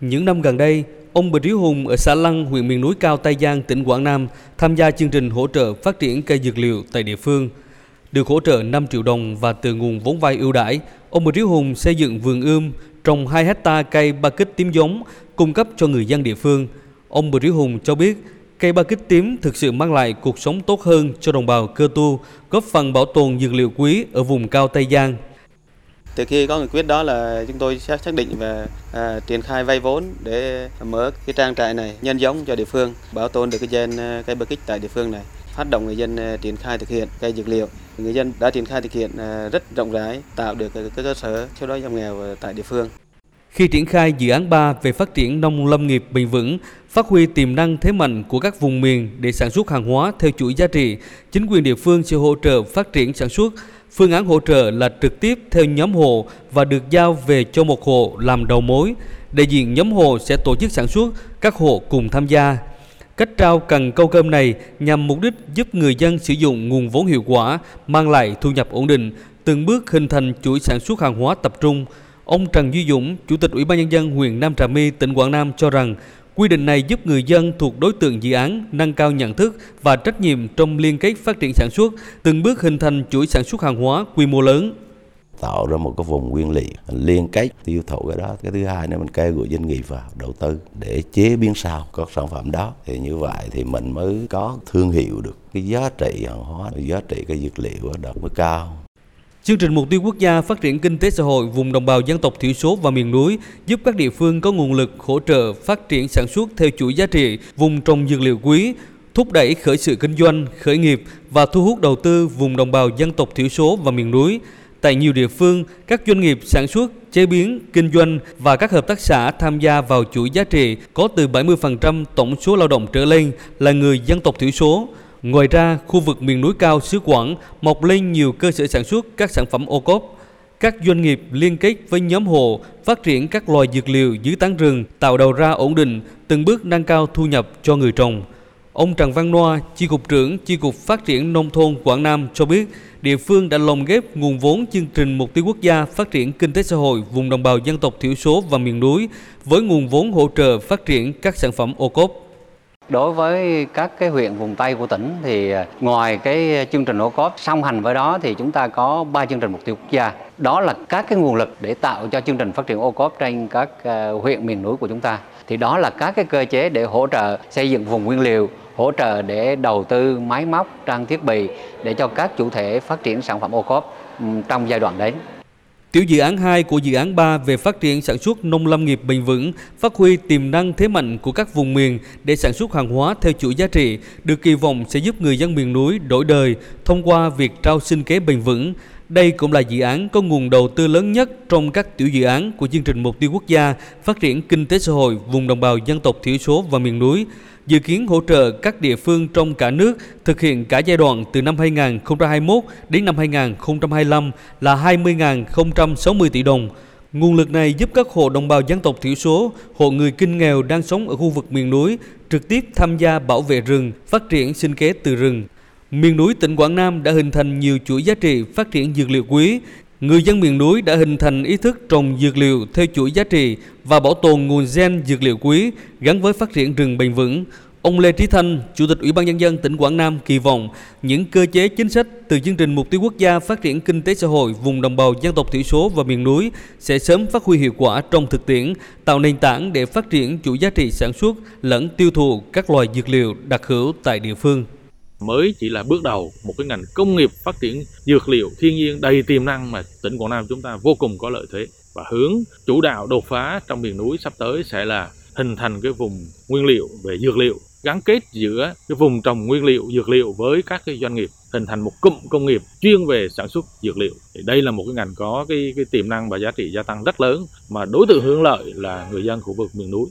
Những năm gần đây, ông Bùi Trí Hùng ở xã Lăng, huyện miền núi cao Tây Giang, tỉnh Quảng Nam tham gia chương trình hỗ trợ phát triển cây dược liệu tại địa phương. Được hỗ trợ 5 triệu đồng và từ nguồn vốn vay ưu đãi, ông Bùi Trí Hùng xây dựng vườn ươm, trồng 2 hecta cây ba kích tím giống, cung cấp cho người dân địa phương. Ông Bùi Trí Hùng cho biết, cây ba kích tím thực sự mang lại cuộc sống tốt hơn cho đồng bào cơ tu, góp phần bảo tồn dược liệu quý ở vùng cao Tây Giang. Từ khi có nghị quyết đó là chúng tôi sẽ xác định và à, triển khai vay vốn để mở cái trang trại này nhân giống cho địa phương, bảo tồn được cái gen à, cây bơ kích tại địa phương này phát động người dân à, triển khai thực hiện cây dược liệu. Người dân đã triển khai thực hiện à, rất rộng rãi tạo được cái cơ sở xóa đói giảm nghèo tại địa phương khi triển khai dự án 3 về phát triển nông lâm nghiệp bền vững, phát huy tiềm năng thế mạnh của các vùng miền để sản xuất hàng hóa theo chuỗi giá trị, chính quyền địa phương sẽ hỗ trợ phát triển sản xuất. Phương án hỗ trợ là trực tiếp theo nhóm hộ và được giao về cho một hộ làm đầu mối. Đại diện nhóm hộ sẽ tổ chức sản xuất, các hộ cùng tham gia. Cách trao cần câu cơm này nhằm mục đích giúp người dân sử dụng nguồn vốn hiệu quả, mang lại thu nhập ổn định, từng bước hình thành chuỗi sản xuất hàng hóa tập trung. Ông Trần Duy Dũng, Chủ tịch Ủy ban Nhân dân huyện Nam Trà My, tỉnh Quảng Nam cho rằng quy định này giúp người dân thuộc đối tượng dự án nâng cao nhận thức và trách nhiệm trong liên kết phát triển sản xuất, từng bước hình thành chuỗi sản xuất hàng hóa quy mô lớn. Tạo ra một cái vùng nguyên liệu liên kết tiêu thụ cái đó. Cái thứ hai nữa mình kêu gọi doanh nghiệp vào đầu tư để chế biến sao các sản phẩm đó. Thì như vậy thì mình mới có thương hiệu được cái giá trị hàng hóa giá trị cái dược liệu đó mới cao. Chương trình Mục tiêu Quốc gia phát triển kinh tế xã hội vùng đồng bào dân tộc thiểu số và miền núi giúp các địa phương có nguồn lực hỗ trợ phát triển sản xuất theo chuỗi giá trị vùng trồng dược liệu quý, thúc đẩy khởi sự kinh doanh, khởi nghiệp và thu hút đầu tư vùng đồng bào dân tộc thiểu số và miền núi. Tại nhiều địa phương, các doanh nghiệp sản xuất, chế biến, kinh doanh và các hợp tác xã tham gia vào chuỗi giá trị có từ 70% tổng số lao động trở lên là người dân tộc thiểu số. Ngoài ra, khu vực miền núi cao xứ Quảng mọc lên nhiều cơ sở sản xuất các sản phẩm ô cốp. Các doanh nghiệp liên kết với nhóm hộ phát triển các loài dược liệu dưới tán rừng, tạo đầu ra ổn định, từng bước nâng cao thu nhập cho người trồng. Ông Trần Văn Noa, Chi cục trưởng Chi cục Phát triển Nông thôn Quảng Nam cho biết, địa phương đã lồng ghép nguồn vốn chương trình Mục tiêu Quốc gia phát triển kinh tế xã hội vùng đồng bào dân tộc thiểu số và miền núi với nguồn vốn hỗ trợ phát triển các sản phẩm ô cốp. Đối với các cái huyện vùng Tây của tỉnh thì à, ngoài cái chương trình ô cốp song hành với đó thì chúng ta có ba chương trình mục tiêu quốc gia. Đó là các cái nguồn lực để tạo cho chương trình phát triển ô cốp trên các à, huyện miền núi của chúng ta. Thì đó là các cái cơ chế để hỗ trợ xây dựng vùng nguyên liệu, hỗ trợ để đầu tư máy móc, trang thiết bị để cho các chủ thể phát triển sản phẩm ô cốp trong giai đoạn đấy. Tiểu dự án 2 của dự án 3 về phát triển sản xuất nông lâm nghiệp bền vững, phát huy tiềm năng thế mạnh của các vùng miền để sản xuất hàng hóa theo chuỗi giá trị, được kỳ vọng sẽ giúp người dân miền núi đổi đời thông qua việc trao sinh kế bền vững. Đây cũng là dự án có nguồn đầu tư lớn nhất trong các tiểu dự án của chương trình Mục tiêu Quốc gia phát triển kinh tế xã hội vùng đồng bào dân tộc thiểu số và miền núi dự kiến hỗ trợ các địa phương trong cả nước thực hiện cả giai đoạn từ năm 2021 đến năm 2025 là 20.060 tỷ đồng. Nguồn lực này giúp các hộ đồng bào dân tộc thiểu số, hộ người kinh nghèo đang sống ở khu vực miền núi trực tiếp tham gia bảo vệ rừng, phát triển sinh kế từ rừng. Miền núi tỉnh Quảng Nam đã hình thành nhiều chuỗi giá trị phát triển dược liệu quý, Người dân miền núi đã hình thành ý thức trồng dược liệu theo chuỗi giá trị và bảo tồn nguồn gen dược liệu quý gắn với phát triển rừng bền vững. Ông Lê Trí Thanh, Chủ tịch Ủy ban Nhân dân tỉnh Quảng Nam kỳ vọng những cơ chế chính sách từ chương trình Mục tiêu Quốc gia phát triển kinh tế xã hội vùng đồng bào dân tộc thiểu số và miền núi sẽ sớm phát huy hiệu quả trong thực tiễn, tạo nền tảng để phát triển chuỗi giá trị sản xuất lẫn tiêu thụ các loài dược liệu đặc hữu tại địa phương mới chỉ là bước đầu một cái ngành công nghiệp phát triển dược liệu thiên nhiên đầy tiềm năng mà tỉnh Quảng Nam chúng ta vô cùng có lợi thế. Và hướng chủ đạo đột phá trong miền núi sắp tới sẽ là hình thành cái vùng nguyên liệu về dược liệu gắn kết giữa cái vùng trồng nguyên liệu dược liệu với các cái doanh nghiệp hình thành một cụm công nghiệp chuyên về sản xuất dược liệu. Thì đây là một cái ngành có cái, cái tiềm năng và giá trị gia tăng rất lớn mà đối tượng hướng lợi là người dân khu vực miền núi.